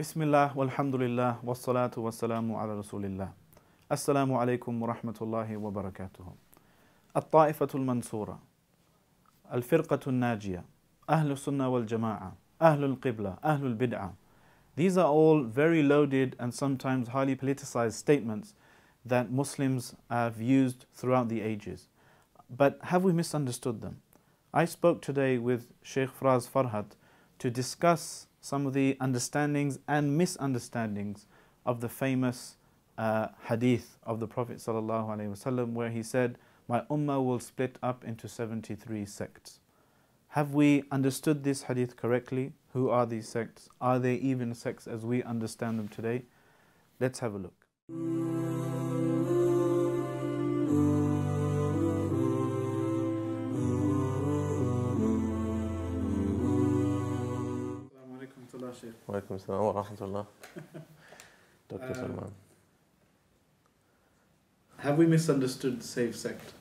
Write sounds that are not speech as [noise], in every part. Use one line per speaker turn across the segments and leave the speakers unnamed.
بسم الله والحمد لله والصلاة والسلام على رسول الله السلام عليكم ورحمة الله وبركاته الطائفة المنصورة الفرقة الناجية أهل السنة والجماعة أهل القبلة أهل البدعة These are all very loaded and sometimes highly politicized statements that Muslims have used throughout the ages. But have we misunderstood them? I spoke today with Sheikh Fraz Farhat to discuss some of the understandings and misunderstandings of the famous uh, hadith of the Prophet ﷺ where he said, My ummah will split up into 73 sects. Have we understood this hadith correctly? Who are these sects? Are they even sects as we understand them today? Let's have a look.
الشيخ وعليكم السلام ورحمة الله Dr.
uh,
Salman
Have we misunderstood the saved sect?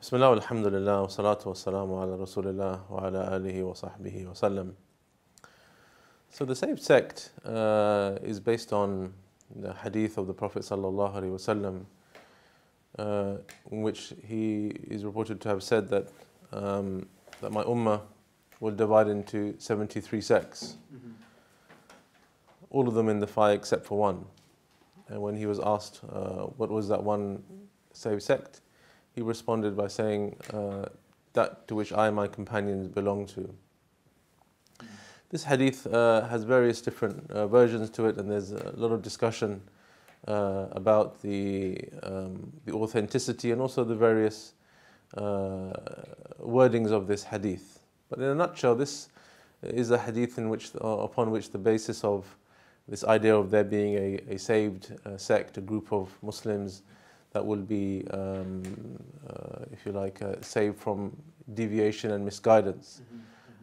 بسم الله والحمد لله والصلاة والسلام على رسول الله وعلى آله وصحبه وسلم So the saved sect uh, is based on the hadith of the Prophet sallallahu alaihi wasallam uh, in which he is reported to have said that um, that my ummah will divide into 73 sects all of them in the fire except for one. And when he was asked uh, what was that one saved sect, he responded by saying, uh, That to which I and my companions belong to. This hadith uh, has various different uh, versions to it, and there's a lot of discussion uh, about the, um, the authenticity and also the various uh, wordings of this hadith. But in a nutshell, this is a hadith in which, uh, upon which the basis of this idea of there being a, a saved uh, sect, a group of Muslims that will be, um, uh, if you like, uh, saved from deviation and misguidance,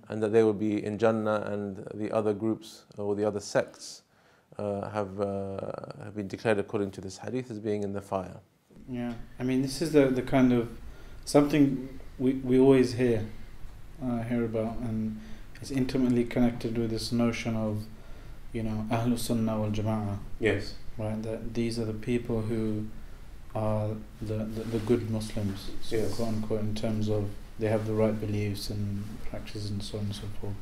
and that they will be in Jannah, and the other groups or the other sects uh, have, uh, have been declared according to this hadith as being in the fire.
Yeah, I mean, this is the, the kind of something we, we always hear uh, hear about, and it's intimately connected with this notion of, you know, Ahlul Sunnah wal Jama'ah,
Yes.
right? That these are the people who are the, the, the good Muslims, so
Yes.
quote unquote, in terms of they have the right beliefs and practices and so on and so forth.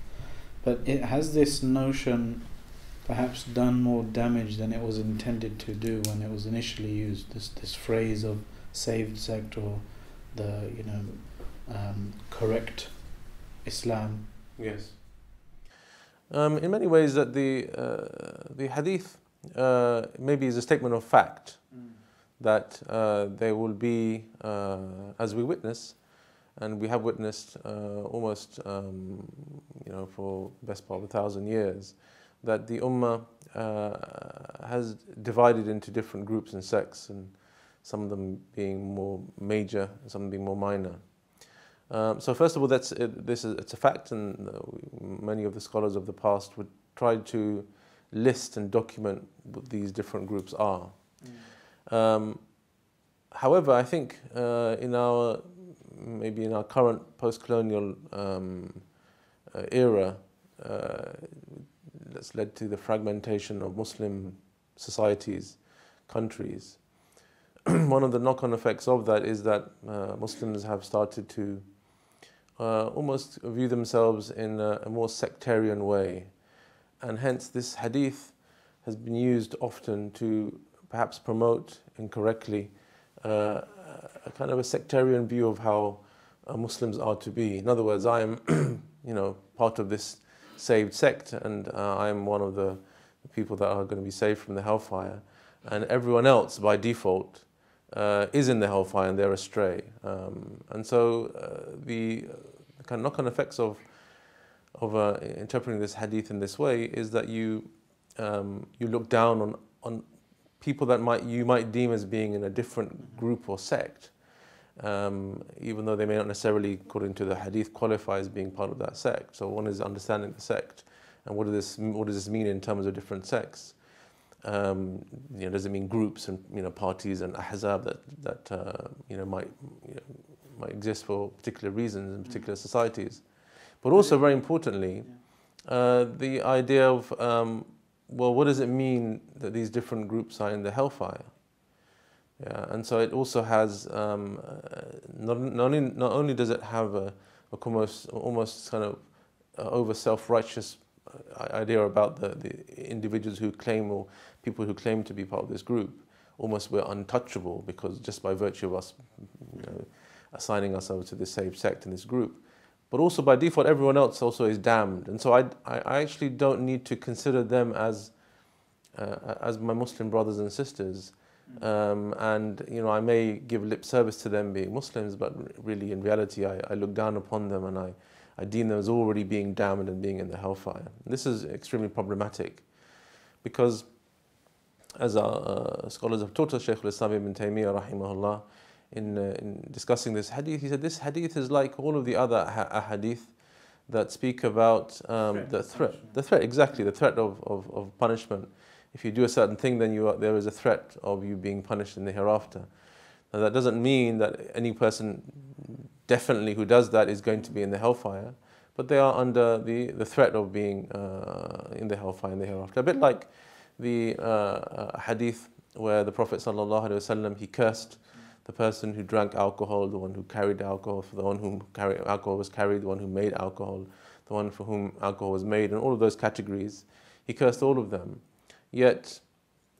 But it has this notion perhaps done more damage than it was intended to do when it was initially used. This this phrase of saved sect or the you know um, correct Islam.
Yes. Um, in many ways, that the uh, the hadith uh, maybe is a statement of fact that uh, there will be, uh, as we witness, and we have witnessed uh, almost, um, you know, for best part of a thousand years, that the ummah uh, has divided into different groups and sects, and some of them being more major, some being more minor. Um, so first of all, that's it, this is it's a fact, and uh, many of the scholars of the past would try to list and document what these different groups are. Um, however, I think uh, in our maybe in our current post-colonial um, uh, era, uh, that's led to the fragmentation of Muslim societies, countries. [clears throat] One of the knock-on effects of that is that uh, Muslims have started to uh, almost view themselves in a, a more sectarian way, and hence this hadith has been used often to perhaps promote incorrectly uh, a kind of a sectarian view of how uh, Muslims are to be. In other words, I am, [clears throat] you know, part of this saved sect, and uh, I am one of the people that are going to be saved from the hellfire, and everyone else by default uh, is in the hellfire and they're astray. Um, and so uh, the, the kind of knock-on effects of of uh, interpreting this hadith in this way is that you um, you look down on on people that might you might deem as being in a different group or sect, um, even though they may not necessarily, according to the hadith, qualify as being part of that sect. So one is understanding the sect, and what does this what does this mean in terms of different sects? Um, you know, does it mean groups and you know parties and ahzab that that uh, you know might you know, might exist for particular reasons in particular societies? But also, very importantly, uh, the idea of, um, well, what does it mean that these different groups are in the hellfire? Yeah, and so it also has, um, uh, not, not, only, not only does it have a, a almost, almost kind of uh, over self righteous uh, idea about the, the individuals who claim or people who claim to be part of this group, almost we're untouchable because just by virtue of us you know, assigning ourselves to this same sect and this group. But also by default, everyone else also is damned. And so I, I actually don't need to consider them as, uh, as my Muslim brothers and sisters. Um, and you know, I may give lip service to them being Muslims, but really, in reality, I, I look down upon them and I, I deem them as already being damned and being in the hellfire. This is extremely problematic because, as our uh, scholars have taught us, Shaykh al-Islam ibn Taymiyyah, rahimahullah, in, uh, in discussing this hadith, he said this hadith is like all of the other ha- hadith that speak about um,
Threat
the threat, the threat, exactly, the threat of, of, of punishment. If you do a certain thing, then you are, there is a threat of you being punished in the hereafter. Now, that doesn't mean that any person definitely who does that is going to be in the hellfire, but they are under the, the threat of being uh, in the hellfire in the hereafter. A bit like the uh, uh, hadith where the Prophet ﷺ, he cursed the person who drank alcohol, the one who carried alcohol, the one whom carry, alcohol was carried, the one who made alcohol, the one for whom alcohol was made, and all of those categories. He cursed all of them. Yet,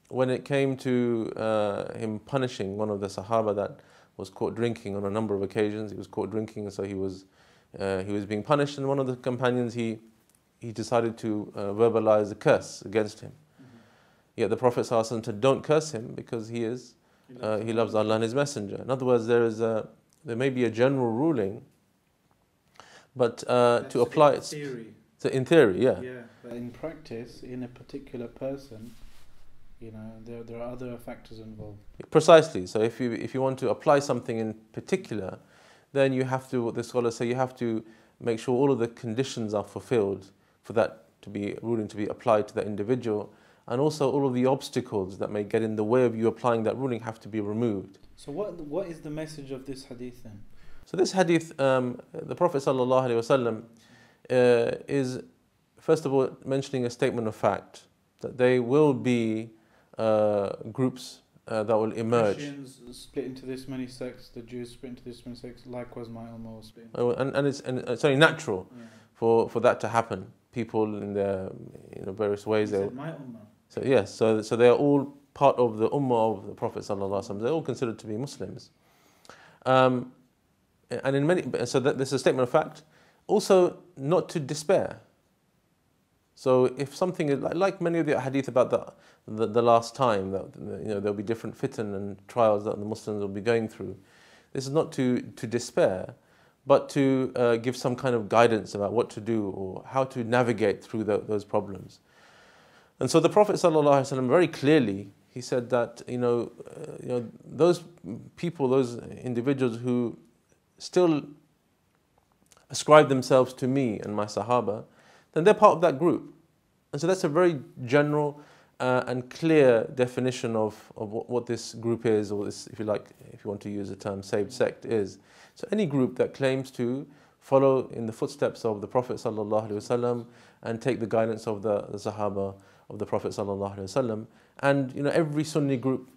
when it came to uh, him punishing one of the Sahaba that was caught drinking on a number of occasions, he was caught drinking, so he was uh, he was being punished. And one of the companions he he decided to uh, verbalize a curse against him. Yet the Prophet ﷺ said, "Don't curse him because he is uh, he loves Allah and His Messenger." In other words, there is a there may be a general ruling, but uh, to apply it
theory.
so in theory, yeah.
Yeah, but in practice, in a particular person, you know, there there are other factors involved.
Precisely. So if you if you want to apply something in particular, then you have to. What the scholars say you have to make sure all of the conditions are fulfilled for that to be ruling to be applied to that individual, and also all of the obstacles that may get in the way of you applying that ruling have to be removed.
So what what is the message of this hadith then?
So this hadith, um, the Prophet wasallam uh, is first of all mentioning a statement of fact that there will be uh, groups uh, that will emerge.
Christians split into this many sects. The Jews split into this many sects. Likewise, my ummah will split. Into,
Uh, and, and it's and it's only natural
yeah.
for, for that to happen. People in their you know various ways. They,
my ummah.
So yes, so so they are all part of the ummah of the Prophet. They're all considered to be Muslims. Um, and in many, so that this is a statement of fact. Also, not to despair. So if something is like, like many of the hadith about the, the, the last time that you know there'll be different fitan and trials that the Muslims will be going through. This is not to to despair, but to uh, give some kind of guidance about what to do or how to navigate through tho- those problems. And so the Prophet ﷺ very clearly he said that you know uh, you know those people, those individuals who still ascribe themselves to me and my Sahaba, then they're part of that group. And so that's a very general uh, and clear definition of, of what, what this group is, or this, if you like, if you want to use the term saved sect, is. So any group that claims to follow in the footsteps of the Prophet and take the guidance of the, the Sahaba of the Prophet. And you know, every Sunni group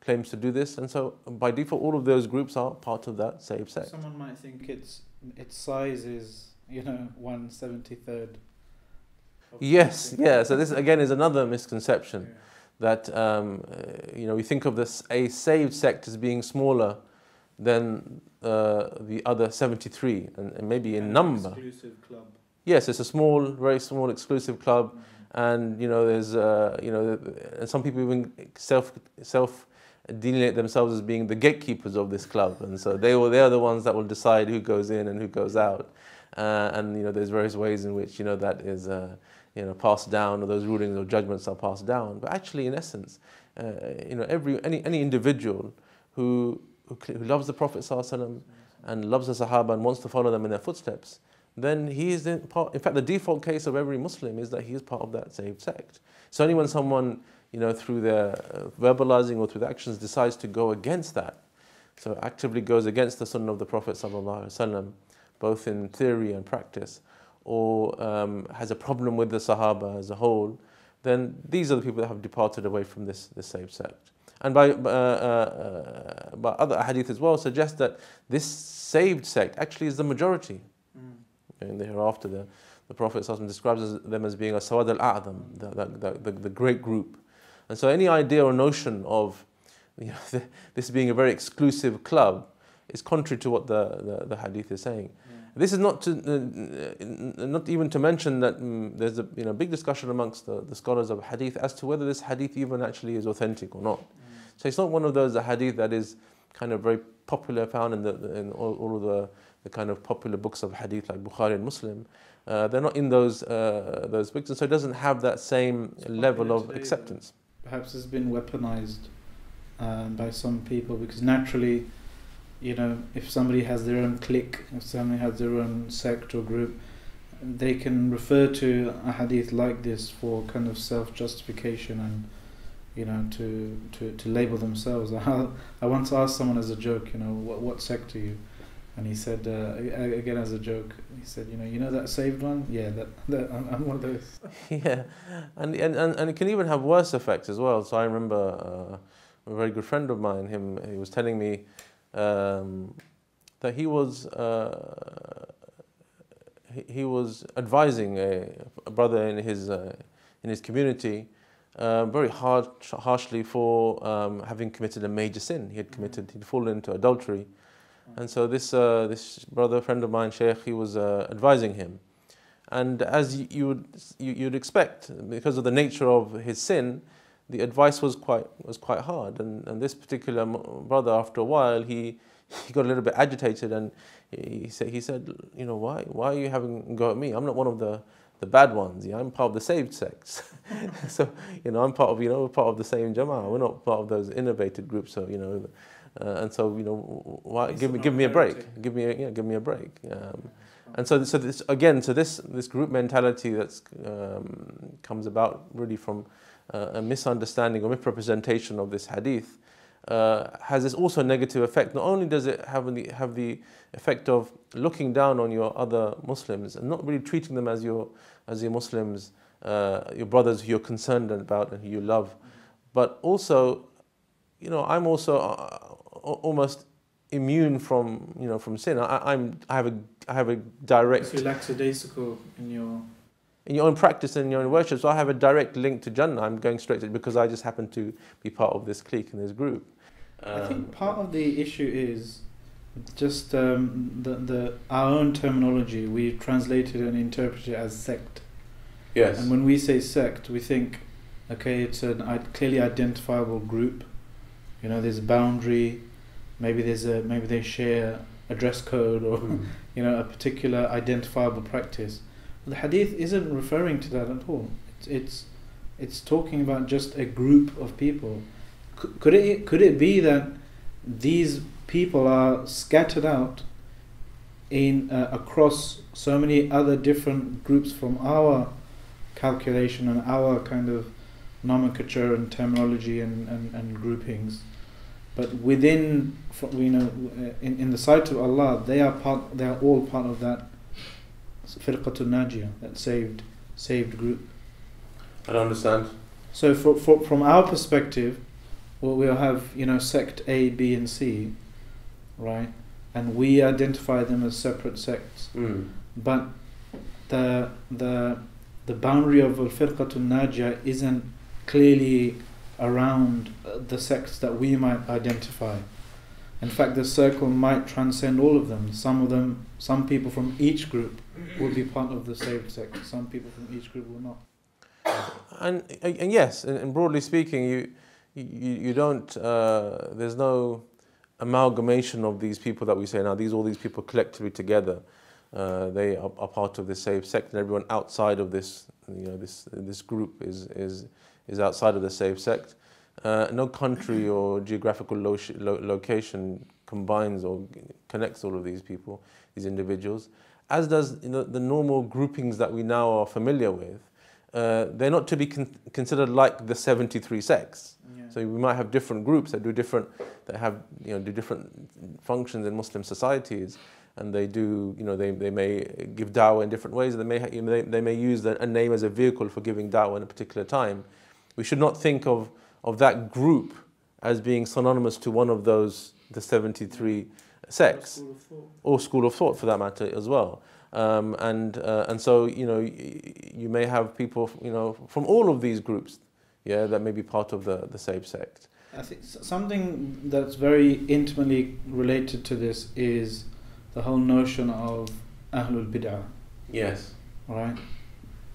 claims to do this, and so by default, all of those groups are part of that saved sect.
Someone might think its its size is you know one seventy third.
Yes, yeah. So this again is another misconception that um, you know we think of this a saved sect as being smaller than uh, the other seventy three, and, and maybe in number.
Exclusive club.
Yes, it's a small, very small exclusive club, and you know there's uh, you know and some people even self self delineate themselves as being the gatekeepers of this club, and so they will they are the ones that will decide who goes in and who goes out, uh, and you know there's various ways in which you know that is uh, you know passed down, or those rulings or judgments are passed down. But actually, in essence, uh, you know every any any individual who who, loves the Prophet and loves the Sahaba and wants to follow them in their footsteps, then he is in part. In fact, the default case of every Muslim is that he is part of that saved sect. So only when someone, you know, through their uh, verbalizing or through their actions decides to go against that, so actively goes against the Sunnah of the Prophet both in theory and practice, or um, has a problem with the Sahaba as a whole, then these are the people that have departed away from this, this saved sect. And by, uh, uh, uh, by other hadith as well suggest that this saved sect actually is the majority. In the hereafter, the, the Prophet describes them as being a Sawad al A'dam, the, the, the, the great group. And so any idea or notion of you know, [laughs] this being a very exclusive club is contrary to what the, the, the hadith is saying. This is not to, uh, not even to mention that um, there's a you know, big discussion amongst the, the scholars of hadith as to whether this hadith even actually is authentic or not. So it's not one of those hadith that is kind of very popular, found in, the, in all, all of the, the kind of popular books of hadith like Bukhari and Muslim. Uh, they're not in those uh, those books, and so it doesn't have that same it's level of acceptance.
Perhaps it's been weaponized um, by some people because naturally you know, if somebody has their own clique, if somebody has their own sect or group, they can refer to a hadith like this for kind of self justification and you know to, to, to label themselves. [laughs] I, I once asked someone as a joke, you know, what what sect are you? And he said uh, again as a joke, he said, you know, you know that saved one, yeah, that, that I'm, I'm one of those. [laughs]
Yeah, and, and and it can even have worse effects as well. So I remember uh, a very good friend of mine, him, he was telling me um, that he was uh, he, he, was advising a, a, brother in his uh, in his community uh, very hard, harshly for um, having committed a major sin. He had committed, he'd fallen into adultery. And so this, uh, this brother, friend of mine, Sheikh, he was uh, advising him. And as you would, you, would expect, because of the nature of his sin, the advice was quite was quite hard. And, and this particular brother, after a while, he he got a little bit agitated and he said he said, you know, why why are you having go at me? I'm not one of the the bad ones. Yeah, I'm part of the saved sects. [laughs] so you know, I'm part of you know part of the same Jama'ah. We're not part of those innovated groups. So you know. Uh, and so you know, why, give me give me a break, give me a, yeah, give me a break. Um, and so, so this again, so this this group mentality that um, comes about really from uh, a misunderstanding or misrepresentation of this hadith uh, has this also negative effect. Not only does it have the, have the effect of looking down on your other Muslims and not really treating them as your, as your Muslims, uh, your brothers who you're concerned about and who you love, but also, you know, I'm also uh, almost immune from, you know, from sin. I, I'm, I have a, I have a direct.
So lackadaisical in your
in your own practice and your own worship. So I have a direct link to Jannah. I'm going straight to it because I just happen to be part of this clique and this group.
Um, I think um, part of the issue is just um, the, the our own terminology. We translated and interpreted it as sect.
Yes.
And when we say sect, we think, okay, it's a clearly identifiable group. You know, there's a boundary. Maybe there's a maybe they share a dress code or mm. [laughs] you know a particular identifiable practice the hadith isn't referring to that at all. It's it's, it's talking about just a group of people. Could, it could it be that these people are scattered out in uh, across so many other different groups from our calculation and our kind of nomenclature and terminology and, and, and groupings but within you know in, in the sight of Allah they are part they are all part of that Firqatul Najiyah, that saved saved group.
I don't understand.
So for, for, from our perspective, well, we'll have you know sect A, B, and C, right? And we identify them as separate sects.
Mm.
But the the the boundary of al firqatul najiyah isn't clearly around the sects that we might identify. In fact, the circle might transcend all of them. Some of them, some people from each group will be part of the saved sect. Some people from each group will not.
And, and yes, and broadly speaking, you you, you don't. Uh, there's no amalgamation of these people that we say now. These all these people collectively together. Uh, they are, are, part of the saved sect, and everyone outside of this, you know, this this group is is is outside of the saved sect. Uh, no country or geographical lo lo location combines or connects all of these people, these individuals, as does you know, the normal groupings that we now are familiar with. Uh, they're not to be con considered like the 73 sects. Yeah. So we might have different groups that do different, that have you know do different functions in Muslim societies, and they do, you know, they, they may give da'wah in different ways. They may, you know, they, they may use the, a name as a vehicle for giving da'wah in a particular time. We should not think of, of that group as being synonymous to one of those, the 73 sects or school of thought for that matter as well. Um, and uh, and so you know y- you may have people you know from all of these groups, yeah, that may be part of the the same sect.
I think something that's very intimately related to this is the whole notion of Ahlul Bid'ah,
Yes.
right?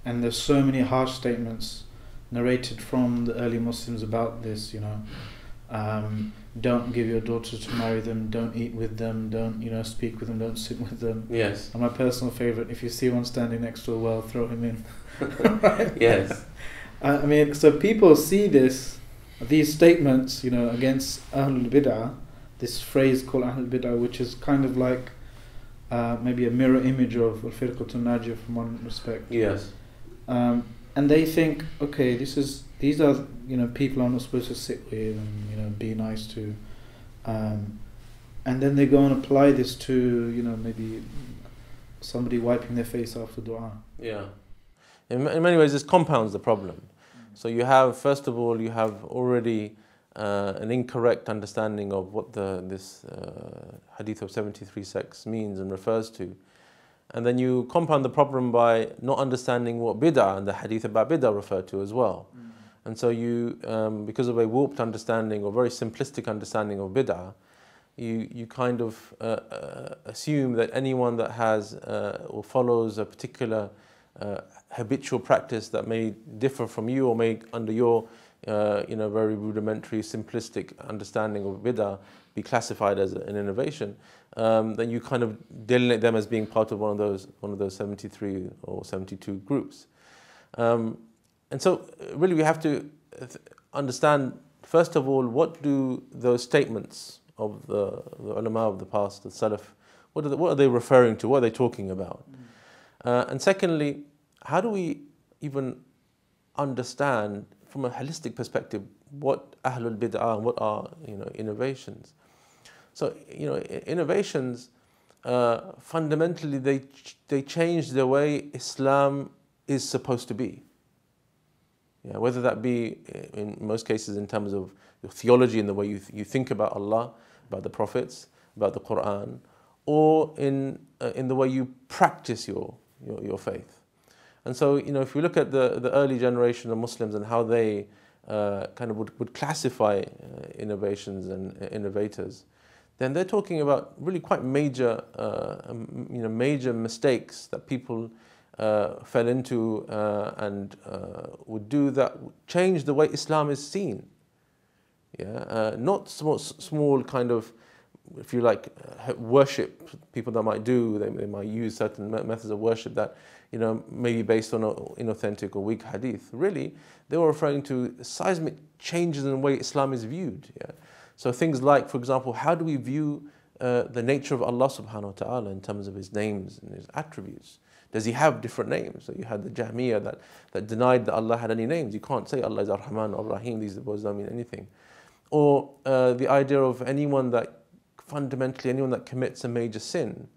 And there's so many harsh statements narrated from the early Muslims about this, you know. Um, don't give your daughter to marry them, don't eat with them, don't, you know, speak with them, don't sit with them.
Yes.
And my personal favorite, if you see one standing next to a well, throw him in. [laughs]
Yes. [laughs]
I mean, so people see this, these statements, you know, against Ahlul Bid'ah, this phrase called Ahlul Bid'ah, which is kind of like uh, maybe a mirror image of Al Firqatun Najiyah from one respect.
Yes.
Um, and they think, okay, this is these are you know people I'm not supposed to sit with and you know be nice to, um, and then they go and apply this to you know maybe somebody wiping their face after du'a.
Yeah. In, in many ways, this compounds the problem. So you have, first of all, you have already uh, an incorrect understanding of what the this uh, hadith of 73 sects means and refers to. And then you compound the problem by not understanding what bid'ah and the hadith about bid'ah refer to as well. And so you, um, because of a warped understanding or very simplistic understanding of bid'ah, you, you kind of uh, uh, assume that anyone that has uh, or follows a particular uh, habitual practice that may differ from you or may under your uh, you know very rudimentary simplistic understanding of bid'ah be classified as an innovation um, then you kind of delineate them as being part of one of those one of those 73 or 72 groups. Um, and so uh, really we have to uh, understand first of all what do those statements of the, the ulama of the past the salaf what are, they, what are they referring to? What are they talking about? Uh, and secondly, how do we even understand from a holistic perspective what Ahlul Bid'ah and what are you know, innovations? So, you know, innovations uh, fundamentally they, ch- they change the way Islam is supposed to be. Yeah, whether that be in most cases in terms of theology and the way you, th- you think about Allah, about the prophets, about the Quran, or in, uh, in the way you practice your, your, your faith. And so, you know, if we look at the, the early generation of Muslims and how they uh, kind of would, would classify uh, innovations and uh, innovators, then they're talking about really quite major, uh, you know, major mistakes that people uh, fell into uh, and uh, would do that change the way Islam is seen. Yeah, uh, not small, small kind of, if you like, uh, worship people that might do. They, they might use certain methods of worship that, you know, maybe based on inauthentic or weak hadith. Really, they were referring to seismic changes in the way Islam is viewed. Yeah, so things like, for example, how do we view uh, the nature of Allah Subhanahu wa Taala in terms of His names and His attributes? Does He have different names? So you had the Jahmiyyah that, that denied that Allah had any names. You can't say Allah is Ar-Rahman or Rahim. These words don't mean anything or uh, the idea of anyone that fundamentally anyone that commits a major sin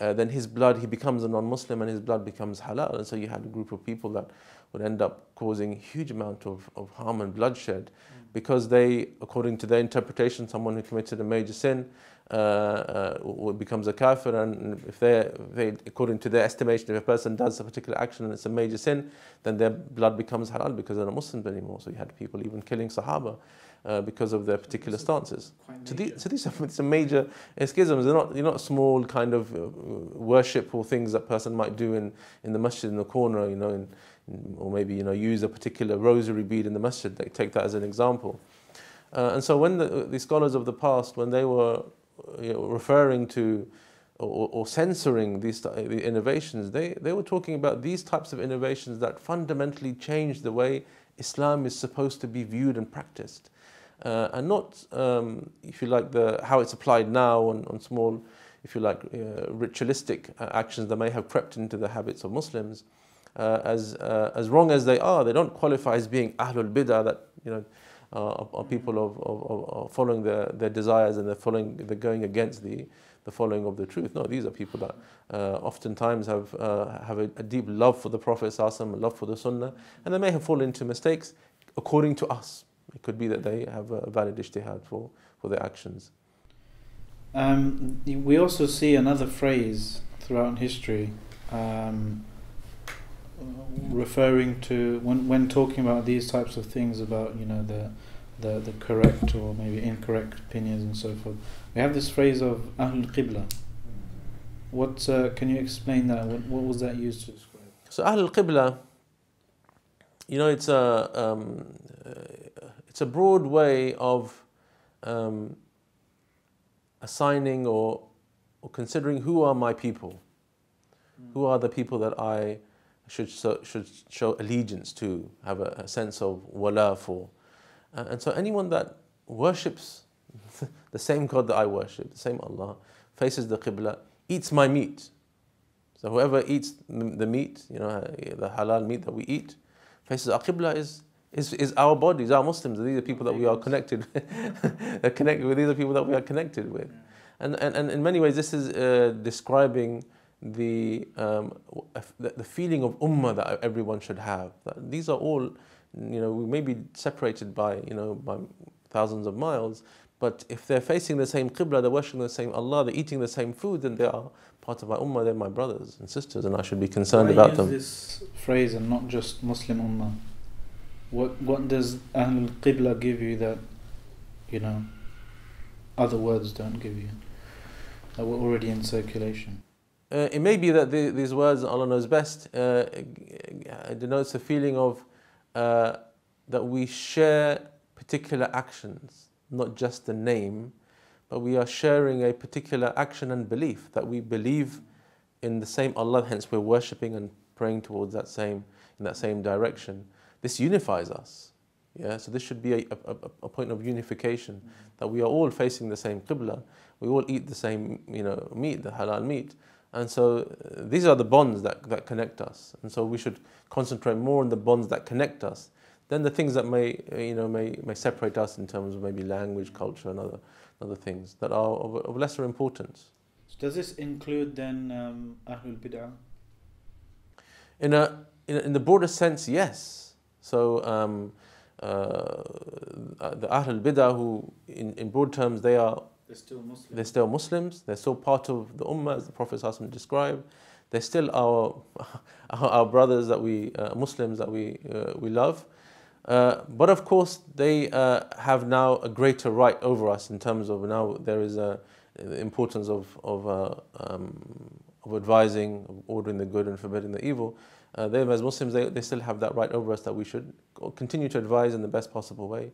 uh, then his blood he becomes a non-muslim and his blood becomes halal and so you had a group of people that would end up causing huge amount of, of harm and bloodshed because they according to their interpretation someone who committed a major sin uh, uh, becomes a kafir and if they, they according to their estimation if a person does a particular action and it's a major sin then their blood becomes halal because they're not muslims anymore. So you had people even killing sahaba uh, because of their particular stances. So these, so these are these are major schisms. They're not, they're not small kind of uh, worship or things that person might do in, in the masjid in the corner, you know, in, in, or maybe you know use a particular rosary bead in the masjid. They take that as an example. Uh, and so when the, the scholars of the past, when they were you know, referring to or, or censoring these the innovations, they, they were talking about these types of innovations that fundamentally change the way Islam is supposed to be viewed and practiced uh, and not, um, if you like, the how it's applied now on, on small, if you like, uh, ritualistic uh, actions that may have crept into the habits of Muslims. Uh, as uh, as wrong as they are, they don't qualify as being ahlul bid'ah. That you know, are, are people of, of, of, of following their, their desires and they're following, they're going against the, the following of the truth. No, these are people that uh, oftentimes have, uh, have a, a, deep love for the Prophet, a love for the Sunnah, and they may have fallen into mistakes according to us. It could be that they have a valid ijtihad for, for their actions.
Um, we also see another phrase throughout history um, referring to when when talking about these types of things about you know the the the correct or maybe incorrect opinions and so forth. We have this phrase of Ahlul Qibla. What uh, can you explain that? What, what was that used to describe?
So Ahlul Qibla, you know, it's a um, it's a broad way of um, assigning or, or considering who are my people, mm. who are the people that I should so, should show allegiance to, have a, a sense of wala for, uh, and so anyone that worships [laughs] the same God that I worship, the same Allah, faces the Qibla, eats my meat. So whoever eats the meat, you know, the halal meat that we eat, faces our Qibla is is, is our bodies, our Muslims. These are people that we are connected, [laughs] connected with. These are people that we are connected with, and and, and in many ways, this is uh, describing the, um, the the feeling of ummah that everyone should have. These are all, you know, we may be separated by you know by thousands of miles, but if they're facing the same qibla, they're worshiping the same Allah, they're eating the same food, then they are part of my ummah. They're my brothers and sisters, and I should be concerned
Why
about
use
them.
this phrase and not just Muslim ummah. What what does Ahlul Qibla give you that, you know, other words don't give you, that were already in circulation?
Uh, it may be that the, these words, Allah knows best, uh, denotes a feeling of uh, that we share particular actions, not just the name, but we are sharing a particular action and belief that we believe in the same Allah, hence we're worshipping and praying towards that same in that same direction. This unifies us. Yeah, so this should be a, a, a point of unification that we are all facing the same qibla, we all eat the same you know meat, the halal meat, and so uh, these are the bonds that, that connect us. And so we should concentrate more on the bonds that connect us than the things that may you know may, may separate us in terms of maybe language, culture, and other other things that are of, of lesser importance.
Does this include then um, Ahlul Bid'ah?
In a, in a in the broader sense, yes. So um, uh, the Ahl Bidah, who in, in broad terms they are
they're still Muslims.
They're still Muslims. They're still part of the Ummah, as the Prophet described. They're still [laughs] our our brothers that we uh, Muslims that we uh, we love. Uh, but of course, they uh, have now a greater right over us in terms of now there is a the importance of of, uh, um, of advising, of ordering the good and forbidding the evil uh, they as Muslims, they, they still have that right over us that we should continue to advise in the best possible way.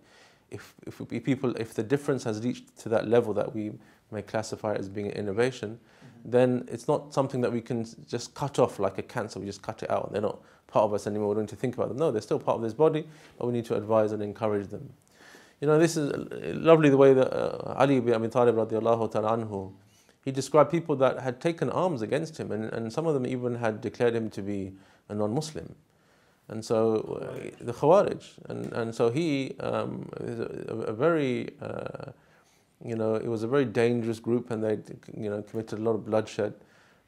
If, if people, if the difference has reached to that level that we may classify it as being an innovation, mm-hmm. then it's not something that we can just cut off like a cancer. We just cut it out. They're not part of us anymore. We don't need to think about them. No, they're still part of this body, but we need to advise and encourage them. You know, this is lovely the way that uh, Ali ibn Abi Talib radiallahu ta'ala anhu, he described people that had taken arms against him, and, and some of them even had declared him to be a non-Muslim. And so uh, the Khawarij, and, and so he um, is a, a very, uh, you know, it was a very dangerous group, and they, you know, committed a lot of bloodshed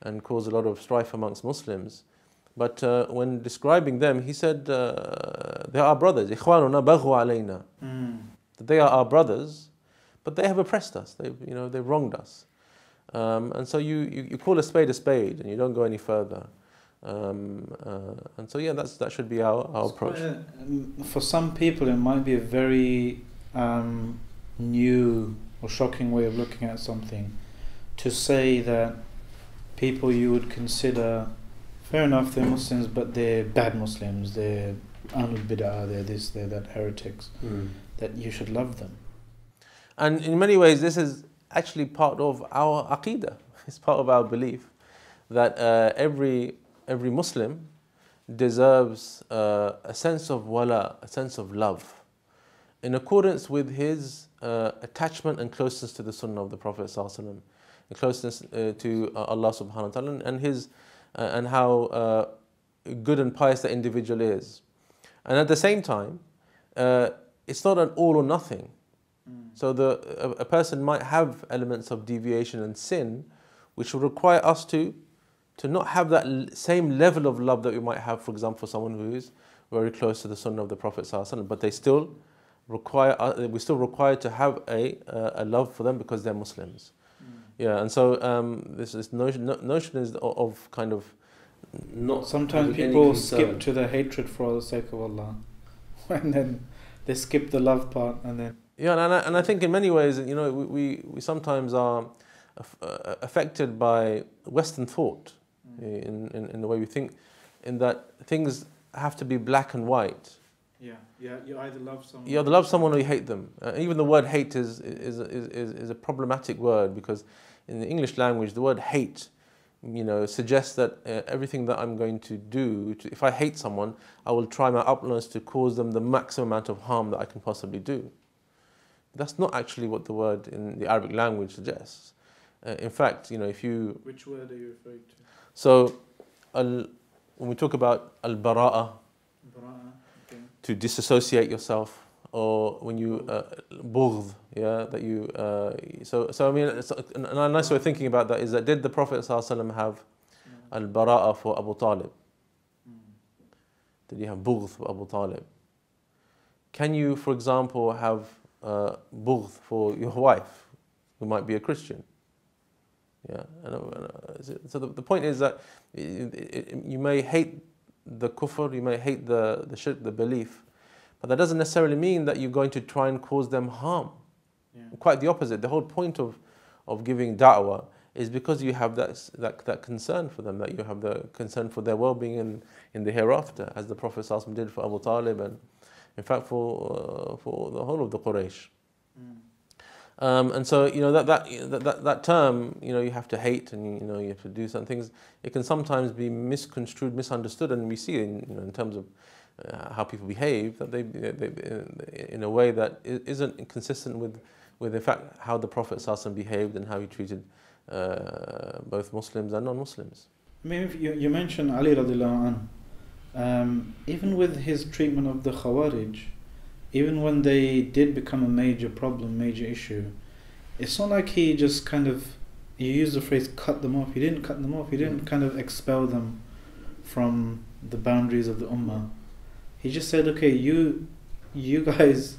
and caused a lot of strife amongst Muslims. But uh, when describing them, he said, uh, they are our brothers. إخواننا بغوا علينا. Mm. They are our brothers, but they have oppressed us. They, you know, they've wronged us. Um, and so you, you, you call a spade a spade, and you don't go any further. Um, uh, and so yeah, that's that should be our, our approach.
A, um, for some people, it might be a very um, new or shocking way of looking at something to say that people you would consider fair enough they're Muslims, but they're bad Muslims. They're ahlul bid'ah. They're this. They're that heretics. Mm. That you should love them.
And in many ways, this is actually part of our aqidah. [laughs] It's part of our belief that uh, every every Muslim deserves uh, a sense of wala, a sense of love, in accordance with his uh, attachment and closeness to the Sunnah of the Prophet and closeness uh, to uh, Allah Subhanahu wa Taala, and his uh, and how good and pious the individual is, and at the same time, it's not an all or nothing.
Mm.
So the a, a person might have elements of deviation and sin, which will require us to to not have that l- same level of love that we might have, for example, for someone who is very close to the Sunnah of the Prophet ﷺ, but they still require uh, we still require to have a uh, a love for them because they're Muslims.
Mm.
Yeah, and so um, this this notion no, notion is of, of kind of not
Sometimes people skip to the hatred for the sake of Allah, [laughs] and then they skip the love part, and then
Yeah, and I, and I think in many ways, you know, we, we, we sometimes are uh, affected by Western thought in, in, in the way we think, in that things have to be black and white.
yeah, yeah, you either love someone.
You either love someone or you hate them. Uh, even the word hate is, is, is, is, is a problematic word because in the English language, the word hate, you know, suggests that uh, everything that I'm going to do, to, if I hate someone, I will try my utmost to cause them the maximum amount of harm that I can possibly do. That's not actually what the word in the Arabic language suggests. Uh, in fact, you know, if you
Which word are you referring to?
so, al, when we talk about al bara'a.
Okay.
to disassociate yourself, or when you uh, bughd, yeah, that you. Uh, so, so I mean, it's, and a nice way of thinking about that is that did the Prophet ﷺ have al bara'a for Abu Talib?
Mm.
Did he have bughd for Abu Talib? Can you, for example, have uh, for your wife, who might be a Christian? Yeah. And, uh, uh, so the, the point is that you may hate the kufr, you may hate the, the shirk, the belief, but that doesn't necessarily mean that you're going to try and cause them harm.
Yeah.
Quite the opposite. The whole point of, of giving da'wah is because you have that, that, that concern for them, that you have the concern for their well being in, in the hereafter, as the Prophet did for Abu Talib and, in fact, for, uh, for the whole of the Quraysh.
Mm.
Um, and so, you know, that, that, that, that, that term, you know, you have to hate and, you know, you have to do some things. It can sometimes be misconstrued, misunderstood, and we see in, you know, in terms of uh, how people behave, that they, they, they, in a way that i- isn't consistent with, with in fact how the Prophet ﷺ behaved and how he treated uh, both Muslims and non-Muslims.
I mean, if you, you mentioned Ali radiallahu anh. Um, even with his treatment of the Khawarij, even when they did become a major problem, major issue, it's not like he just kind of, you use the phrase cut them off. He didn't cut them off. He didn't kind of expel them from the boundaries of the Ummah. He just said, okay, you, you guys,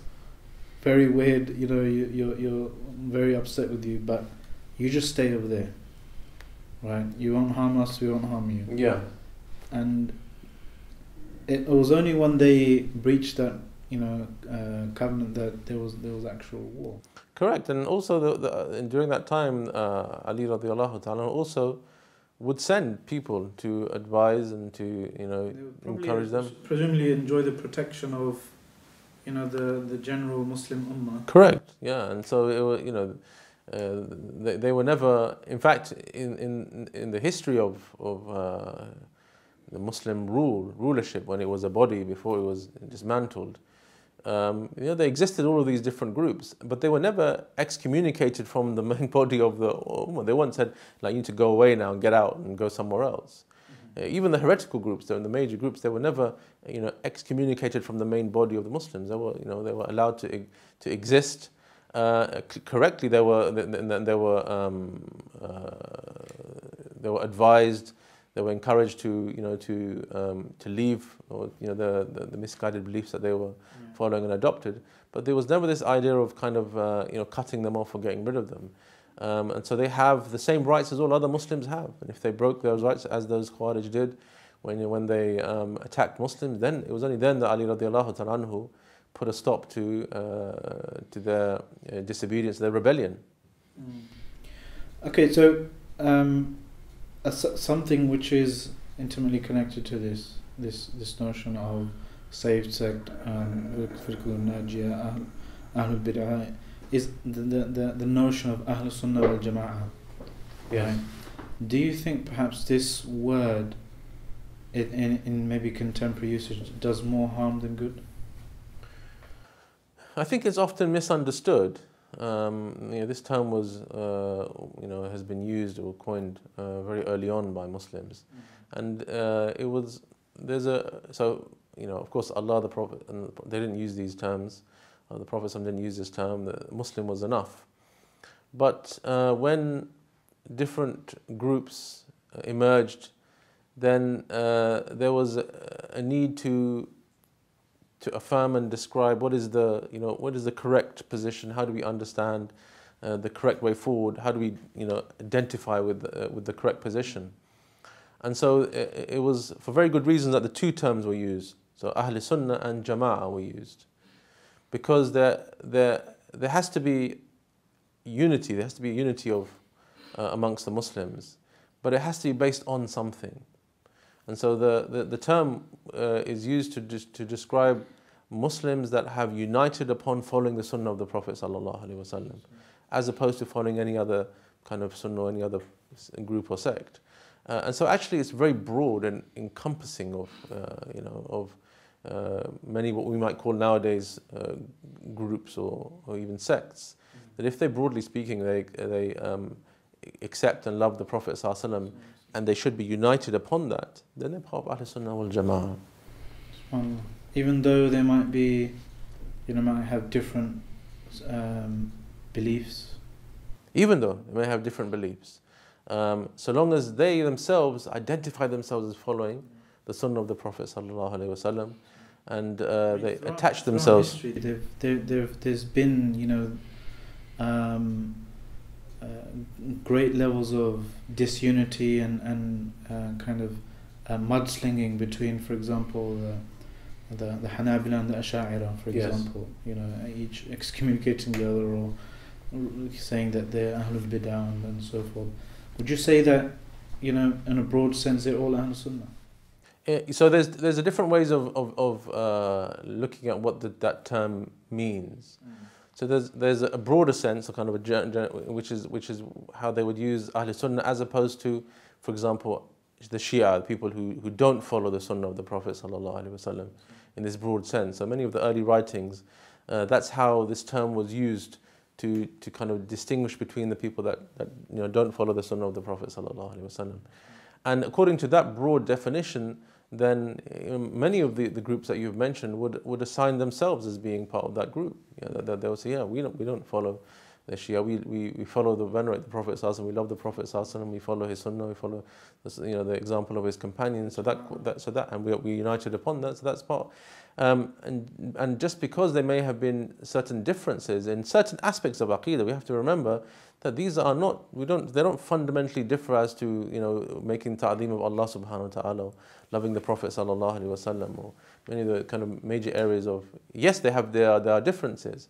very weird, you know, you, you're, you're very upset with you, but you just stay over there. Right? You won't harm us, we won't harm you
Yeah.
and it was only when they breached that you know uh, covenant that there was there was actual war.
Correct, and also the, the, and during that time, uh, Ali radiallahu ta'ala also would send people to advise and to, you know, encourage them.
Presumably enjoy the protection of you know the the general Muslim ummah.
Correct. Yeah, and so it was, you know, uh, they, they were never. In fact, in in in the history of of uh, the Muslim rule rulership, when it was a body before it was dismantled, um, you know, they existed all of these different groups, but they were never excommunicated from the [laughs] main body of the Ummah. They weren't said like you need to go away now and get out and go somewhere else. Uh, even the heretical groups, the the major groups, they were never, you know, excommunicated from the main body of the Muslims. They were, you know, they were allowed to to exist uh, correctly. They were, th- th- they were, um, uh, they were advised. They were encouraged to, you know, to um, to leave, or you know, the, the the misguided beliefs that they were following and adopted. But there was never this idea of kind of, uh, you know, cutting them off or getting rid of them. Um, and so they have the same rights as all other Muslims have. And if they broke those rights, as those Khawarij did, when, when they um, attacked Muslims, then it was only then that Ali radiallahu anhu put a stop to, uh, to their uh, disobedience, their rebellion.
Okay, so um, a something which is intimately connected to this this this notion of saved sect, um, Najiyah, Ahl- Ahlul Bid'ah, is the, the, the, the notion of Ahlul Sunnah wal Jama'ah. Right? Do you think perhaps this word in, in, in maybe contemporary usage does more harm than good?
I think it's often misunderstood. Um, you know, this term was, uh, you know, has been used or coined uh, very early on by Muslims, and uh, it was there's a so you know of course Allah the Prophet and they didn't use these terms. Uh, the Prophet didn't use this term, the Muslim was enough. But uh, when different groups uh, emerged, then uh, there was a need to to affirm and describe what is the you know what is the correct position? How do we understand uh, the correct way forward? How do we you know identify with uh, with the correct position? And so it, it, was for very good reasons that the two terms were used. So Ahl Sunnah and Jama'ah were used. Because there there there has to be unity. There has to be unity of uh, amongst the Muslims. But it has to be based on something and so the, the, the term uh, is used to, to describe Muslims that have united upon following the sunnah of the Prophet wasallam, as opposed to following any other kind of sunnah or any other group or sect. Uh, and so actually it's very broad and encompassing of, uh, you know, of uh, many what we might call nowadays uh, groups or, or even sects. That if they broadly speaking, they, they um, accept and love the Prophet wasallam and they should be united upon that, then they're part of Ahl Sunnah wal Jama'ah.
Even though they might be, you know, might have different um, beliefs.
Even though they may have different beliefs. Um, so long as they themselves identify themselves as following the Sunnah of the Prophet wasallam, and uh, they attach themselves.
History, they've, they've, they've, there's been, you know, um, great levels of disunity and, and uh, kind of uh, mudslinging between, for example, the, the, Hanabila and the Ash'ira, for example, yes. you know, each excommunicating the other or saying that they're Ahlul Bid'ah and so forth. Would you say that, you know, in a broad sense, they're all Ahlul Sunnah?
so there's there's a different ways of of, of uh, looking at what the, that term means. Mm. So there's there's a broader sense, a kind of a which is which is how they would use Ahl Sunnah as opposed to, for example, the Shia, the people who, who don't follow the Sunnah of the Prophet wasallam, in this broad sense. So many of the early writings, uh, that's how this term was used to to kind of distinguish between the people that, that you know don't follow the Sunnah of the Prophet wasallam. And according to that broad definition, then eh, many of the, the groups that you've mentioned would, would assign themselves as being part of that group. You know, that, they will say, yeah, we don't, we don't follow the Shia, we, we, we follow the venerate the Prophet we love the Prophet we follow his sunnah, we follow the, you know, the example of his companions. So that, that, so that and we, we united upon that, so that's part. Um, and, and just because there may have been certain differences in certain aspects of Aqidah, we have to remember that these are not, we don't, they don't fundamentally differ as to, you know, making ta'zeem of Allah subhanahu wa ta'ala, loving the Prophet sallallahu alaihi wasallam, or many of the kind of major areas of, yes, they have, there are, there are differences,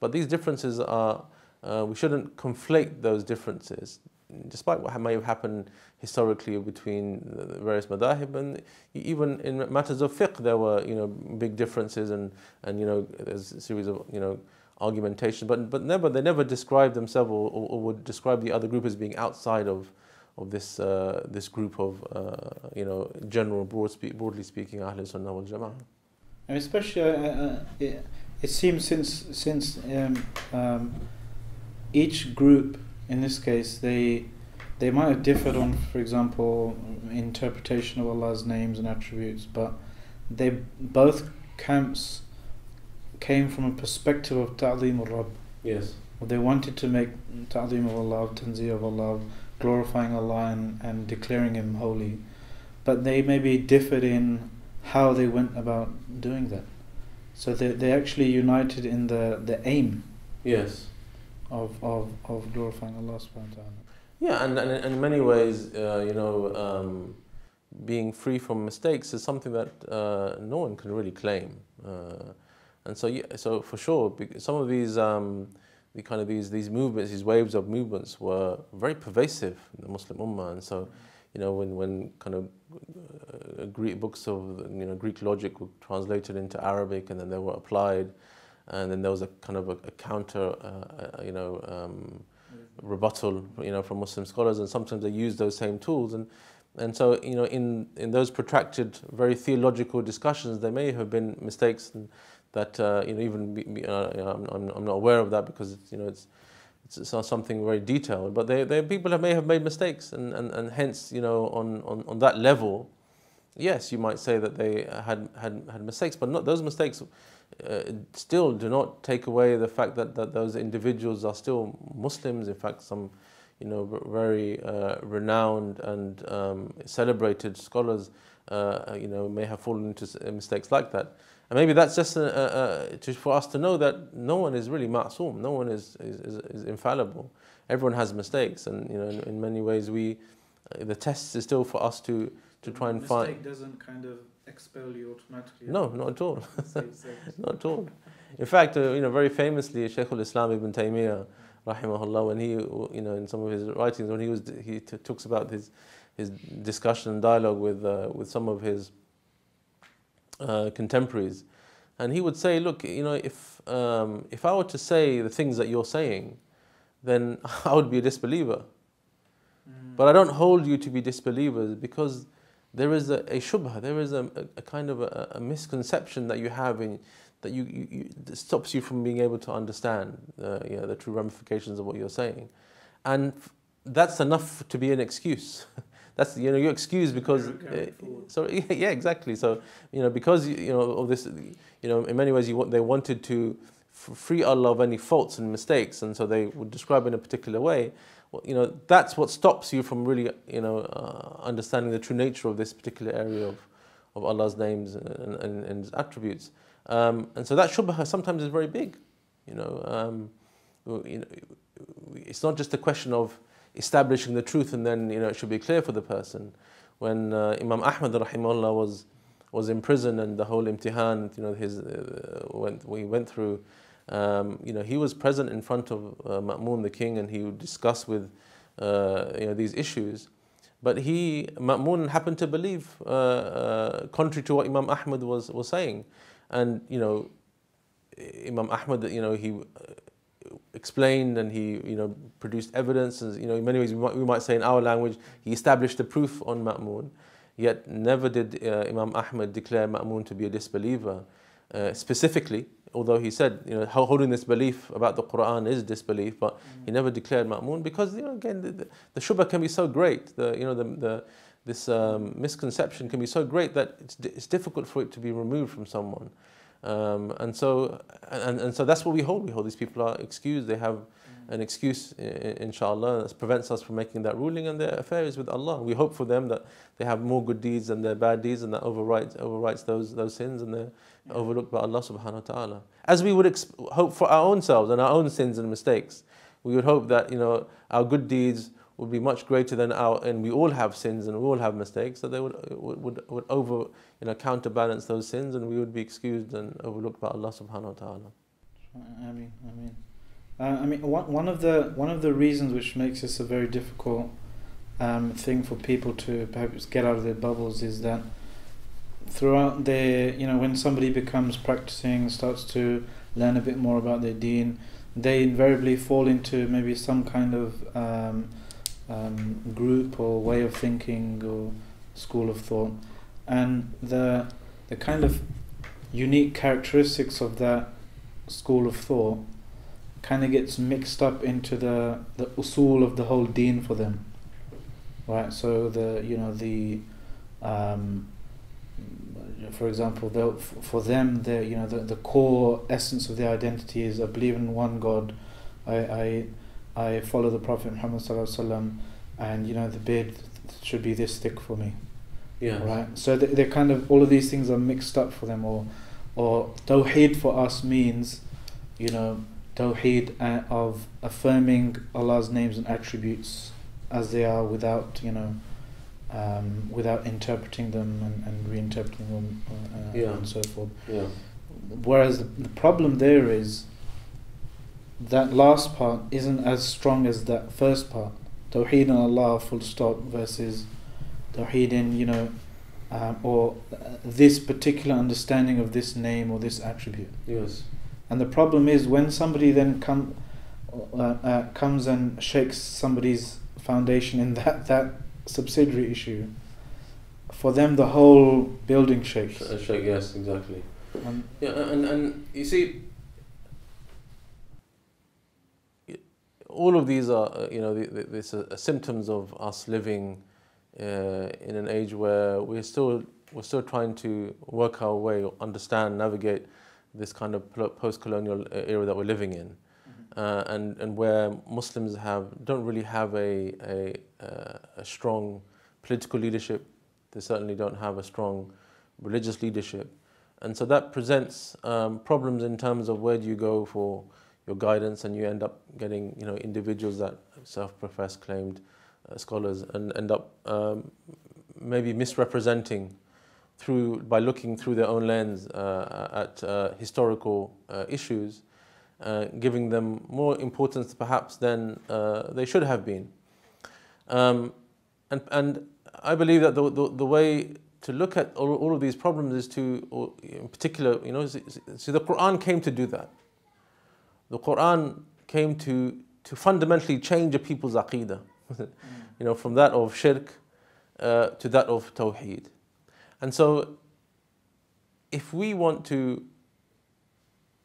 but these differences are, uh, we shouldn't conflate those differences, despite what may have happened historically between the various madahib, and even in matters of fiqh, there were, you know, big differences, and, and you know, there's a series of, you know, argumentation, but but never they never describe themselves or, or, or, would describe the other group as being outside of of this uh, this group of uh, you know general broad spe- broadly speaking Ahl Sunnah wal Jama'ah.
Especially, uh, uh, it, it, seems since since um, um, each group in this case they they might have differed on, for example, interpretation of Allah's names and attributes, but they both camps came from a perspective of ta'lim al-Rabb.
Yes.
They wanted to make ta'lim of Allah, tanzih of Allah, glorifying Allah and, and declaring Him holy. But they maybe differed in how they went about doing that. So they, they actually united in the, the aim
yes.
Of, of, of glorifying Allah subhanahu wa ta'ala.
Yeah, and, and in many ways, uh, you know, um, being free from mistakes is something that uh, no one can really claim. Uh, and so, yeah, so for sure, some of these, um, the kind of these these movements, these waves of movements, were very pervasive in the Muslim Ummah. And so, you know, when when kind of uh, Greek books of you know Greek logic were translated into Arabic, and then they were applied, and then there was a kind of a, a counter, uh, uh you know. Um, rebuttal, you know, from Muslim scholars, and sometimes they use those same tools. And and so, you know, in in those protracted, very theological discussions, there may have been mistakes, that uh, you know even be, be, uh, you know, I'm, I'm not aware of that because you know it's it's not something very detailed. But they, they people have, may have made mistakes, and, and, and hence you know on, on, on that level, yes, you might say that they had had, had mistakes, but not those mistakes. Uh, still do not take away the fact that, that those individuals are still Muslims. In fact, some you know, very uh, renowned and um, celebrated scholars, uh, you know, may have fallen into mistakes like that. And maybe that's just a, a, to, for us to know that no one is really ma'soom, no one is, is, is, infallible. Everyone has mistakes, and you know, in, in many ways, we uh, the test is still for us to to try and find.
Mistake doesn't kind of expel you automatically.
No, not at all. [laughs] [laughs] not at all. In fact, uh, you know, very famously, Shaykh al-Islam ibn Taymiyyah, rahimahullah, when he, you know, in some of his writings, when he was, he t- talks about his, his discussion and dialogue with, uh, with some of his uh, contemporaries, and he would say, look, you know, if, um, if I were to say the things that you're saying, then [laughs] I would be a disbeliever. Mm. But I don't hold you to be disbelievers because there is a, a shubha, there is a, a, kind of a, a, misconception that you have in that you, you, you stops you from being able to understand uh, you know, the true ramifications of what you're saying, and that's enough to be an excuse. [laughs] that's you know you're excused because uh, so [laughs] yeah exactly. So you know because you know of this you know in many ways you they wanted to free Allah of any faults and mistakes and so they would describe in a particular way you know that's what stops you from really you know uh, understanding the true nature of this particular area of of Allah's names and, and, and His attributes um, and so that shubha sometimes is very big you know um, you know it's not just a question of establishing the truth and then you know it should be clear for the person. When uh, Imam Ahmad rahimahullah was was in prison and the whole imtihan, you know, his uh, went we went through. Um, you know, he was present in front of uh, Ma'mun the king, and he would discuss with uh, you know these issues. But he Ma'mun happened to believe uh, uh, contrary to what Imam Ahmad was was saying, and you know, Imam Ahmad, you know, he explained and he you know produced evidence. And you know in many ways we might, we might say in our language he established the proof on Ma'mun yet never did uh, Imam Ahmad declare Ma'mun to be a disbeliever uh, specifically although he said you know holding this belief about the Quran is disbelief but he never declared Ma'mun because you know again the, the, the shubha can be so great the you know the, the this um, misconception can be so great that it's, it's difficult for it to be removed from someone um, and so and, and so that's what we hold. We hold these people are excused. They have an excuse, inshallah, that prevents us from making that ruling, and their affair is with Allah. We hope for them that they have more good deeds than their bad deeds, and that overwrites overwrites those those sins, and they're overlooked by Allah subhanahu wa taala. As we would hope for our own selves and our own sins and mistakes, we would hope that you know our good deeds would be much greater than our, and we all have sins and we all have mistakes, so they would, would, would, would over, you know, counterbalance those sins and we would be excused and overlooked by Allah subhanahu wa ta'ala.
I mean, I mean, uh, I mean, one, one of the one of the reasons which makes this a very difficult um, thing for people to perhaps get out of their bubbles is that throughout their, you know, when somebody becomes practicing, starts to learn a bit more about their deen, they invariably fall into maybe some kind of um, um, group or way of thinking or school of thought, and the the kind of unique characteristics of that school of thought kind of gets mixed up into the the usul of the whole deen for them, right? So the you know the um, for example, for them, the you know the, the core essence of their identity is I believe in one God. I, I I follow the Prophet Muhammad sallallahu and you know the beard should be this thick for me.
Yeah.
Right. So they, they're kind of all of these things are mixed up for them, or or tawheed for us means, you know, tawheed of affirming Allah's names and attributes as they are without you know. Um, without interpreting them and, and reinterpreting them uh,
yeah.
and so forth.
Yeah.
Whereas the, the problem there is that last part isn't as strong as that first part. Tawheed in Allah, full stop, versus Tawheed in, you know, um, or uh, this particular understanding of this name or this attribute.
Yes.
And the problem is when somebody then come, uh, uh, comes and shakes somebody's foundation in that, that subsidiary issue, for them the whole building shakes.
Uh, shake, yes, exactly. Um, yeah, and, and you see, all of these are, uh, you know, the, the, uh, symptoms of us living uh, in an age where we're still we're still trying to work our way, understand, navigate this kind of post-colonial era that we're living in, uh, and and where Muslims have don't really have a a, uh, a strong political leadership. They certainly don't have a strong religious leadership, and so that presents um, problems in terms of where do you go for your guidance, and you end up getting you know individuals that self-professed claimed uh, scholars and end up um, maybe misrepresenting through by looking through their own lens uh, at uh, historical uh, issues, uh, giving them more importance perhaps than uh, they should have been. Um, and, and I believe that the, the, the way to look at all, all, of these problems is to, in particular, you know, see, see, the Quran came to do that. The Quran came to, to fundamentally change a people's aqidah, [laughs] you know, from that of shirk uh, to that of tawheed. And so, if we want to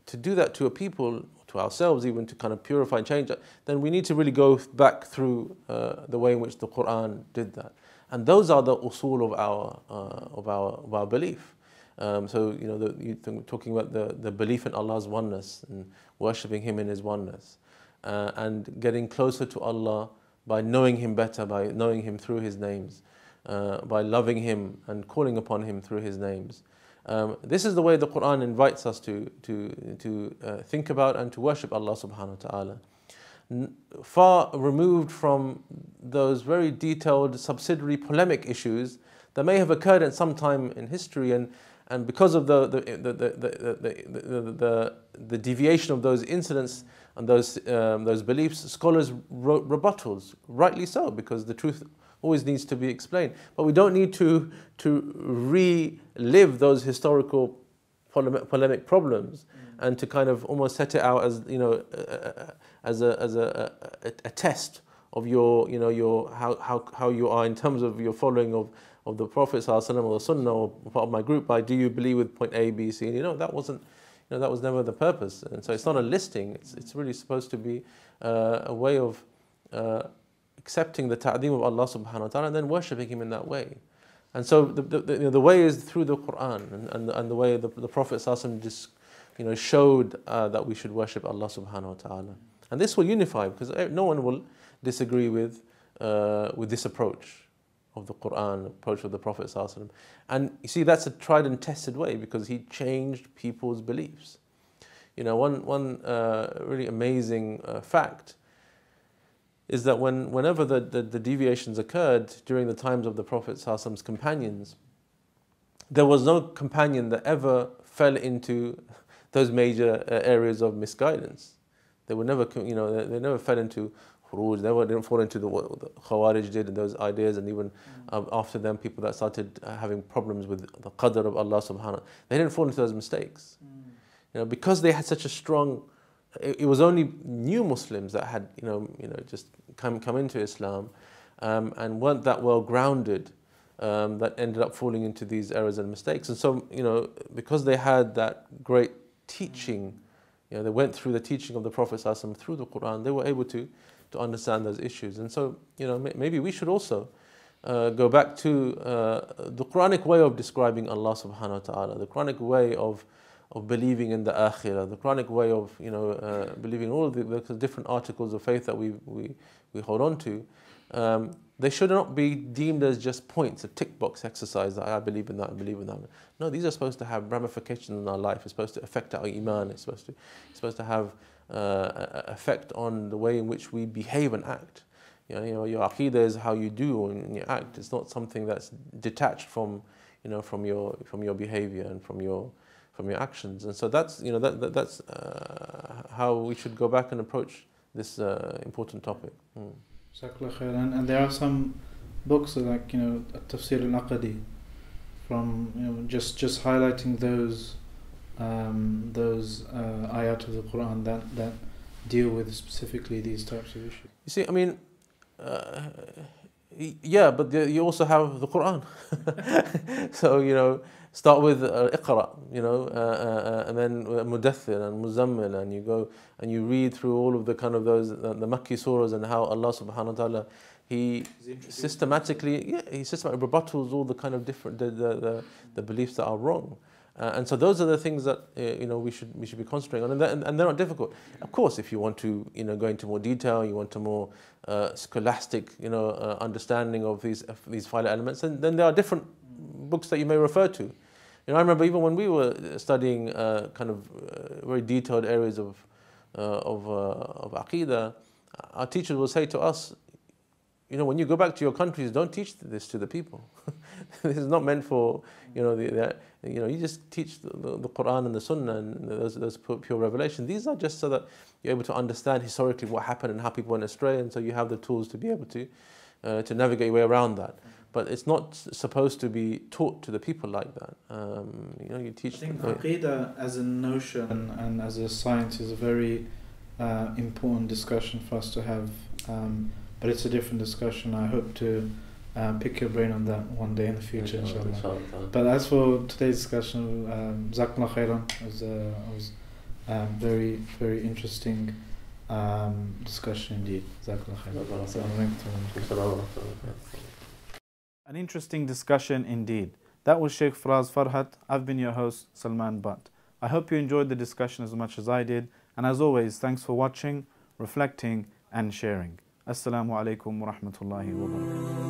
to do that to a people, to ourselves, even to kind of purify and change it, then we need to really go back through uh, the way in which the Quran did that. And those are the usul of our uh, of our of our belief. Um, so you know, the, talking about the, the belief in Allah's oneness and worshiping Him in His oneness, uh, and getting closer to Allah by knowing Him better, by knowing Him through His names, uh, by loving Him and calling upon Him through His names. Um, this is the way the Quran invites us to, to, to uh, think about and to worship Allah subhanahu wa ta'ala. Far removed from those very detailed subsidiary polemic issues that may have occurred at some time in history and, and because of the, the, the, the, the, deviation of those incidents and those, um, those beliefs, scholars wrote rebuttals, rightly so, because the truth always needs to be explained. But we don't need to, to relive those historical polemic, polemic problems mm. and to kind of almost set it out as, you know, uh, as, a, as a, a, a, test of your, you know, your, how, how, how you are in terms of your following of, of the Prophet or the Sunnah or part of my group by do you believe with point A, B, C? And, you know, that wasn't, you know, that was never the purpose. And so it's not a listing. It's, it's really supposed to be uh, a way of uh, accepting the ta'deem of Allah subhanahu wa ta'ala and then worshipping Him in that way. And so the, the, you know, the way is through the Quran and, and, and the way the, the Prophet just you know, showed uh, that we should worship Allah subhanahu wa ta'ala. And this will unify because no one will disagree with, uh, with this approach of the Quran, approach of the Prophet. And you see, that's a tried and tested way because he changed people's beliefs. You know, one, one uh, really amazing uh, fact is that when, whenever the, the, the deviations occurred during the times of the Prophet's companions, there was no companion that ever fell into those major uh, areas of misguidance. They were never, you know, they, they never fell into khuruj, they didn't fall into the, what the Khawarij did and those ideas, and even um, after them, people that started uh, having problems with the qadr of Allah subhanahu they didn't fall into those mistakes. Mm. You know, because they had such a strong it, was only new Muslims that had, you know, you know, just come come into Islam, um, and weren't that well grounded, um, that ended up falling into these errors and mistakes. And so, you know, because they had that great teaching, you know, they went through the teaching of the Prophet through the Quran, they were able to to understand those issues. And so, you know, maybe we should also. Uh, go back to uh, the Quranic way of describing Allah subhanahu wa ta'ala, the Quranic way of of believing in the akhirah, the Quranic way of you know uh, believing all the, the, different articles of faith that we, we, we hold on to, um, they should not be deemed as just points, a tick box exercise that I believe in that, I believe in that. No, these are supposed to have ramifications in our life. It's supposed to affect our iman. It's supposed to, it's supposed to have uh, effect on the way in which we behave and act. You know, you know, your aqidah is how you do and you act. It's not something that's detached from, you know, from your from your behavior and from your from your actions. And so that's, you know, that, that that's uh, how we should go back and approach this uh, important topic. Mm.
And, and there are some books like, you know, Tafsir al-Aqadi from, you know, just, just highlighting those um, those uh, ayat of the Quran that, that deal with specifically these types of issues.
You see, I mean, uh, yeah, but the, you also have the Quran. [laughs] so, you know, start with uh, Iqra, you know, uh, uh, and then Mudathir and Muzammil, and you go and you read through all of the kind of those, the, the Makki surahs and how Allah subhanahu wa ta'ala, he systematically, yeah, he systematically rebuttals all the kind of different the the, the, the beliefs that are wrong. Uh, and so those are the things that uh, you know we should we should be concentrating on, and, they're, and they're not difficult. Of course, if you want to you know go into more detail, you want a more uh, scholastic you know uh, understanding of these of these final elements, then, then there are different books that you may refer to. You know, I remember even when we were studying uh, kind of uh, very detailed areas of of of aqidah, our teachers will say to us, you know, when you go back to your countries, don't teach this to the people. [laughs] this is not meant for, you know, the, the you know, you just teach the, the, the, Quran and the Sunnah and those, those pure revelation. These are just so that you're able to understand historically what happened and how people went astray, and so you have the tools to be able to uh, to navigate your way around that. But it's not supposed to be taught to the people like that. Um, you know, you teach.
I think aqidah as a notion and, and, as a science is a very uh, important discussion for us to have. Um, but it's a different discussion. I hope to uh, pick your brain on that one day in the future, inshallah. inshallah. But as for today's discussion, um, khairan. Was, uh, was um, very, very interesting um, discussion indeed.
An interesting discussion indeed. That was Sheikh Fraz Farhat. I've been your host, Salman Butt. I hope you enjoyed the discussion as much as I did. And as always, thanks for watching, reflecting, and sharing. Assalamu alaikum wa rahmatullahi wa barakatuh.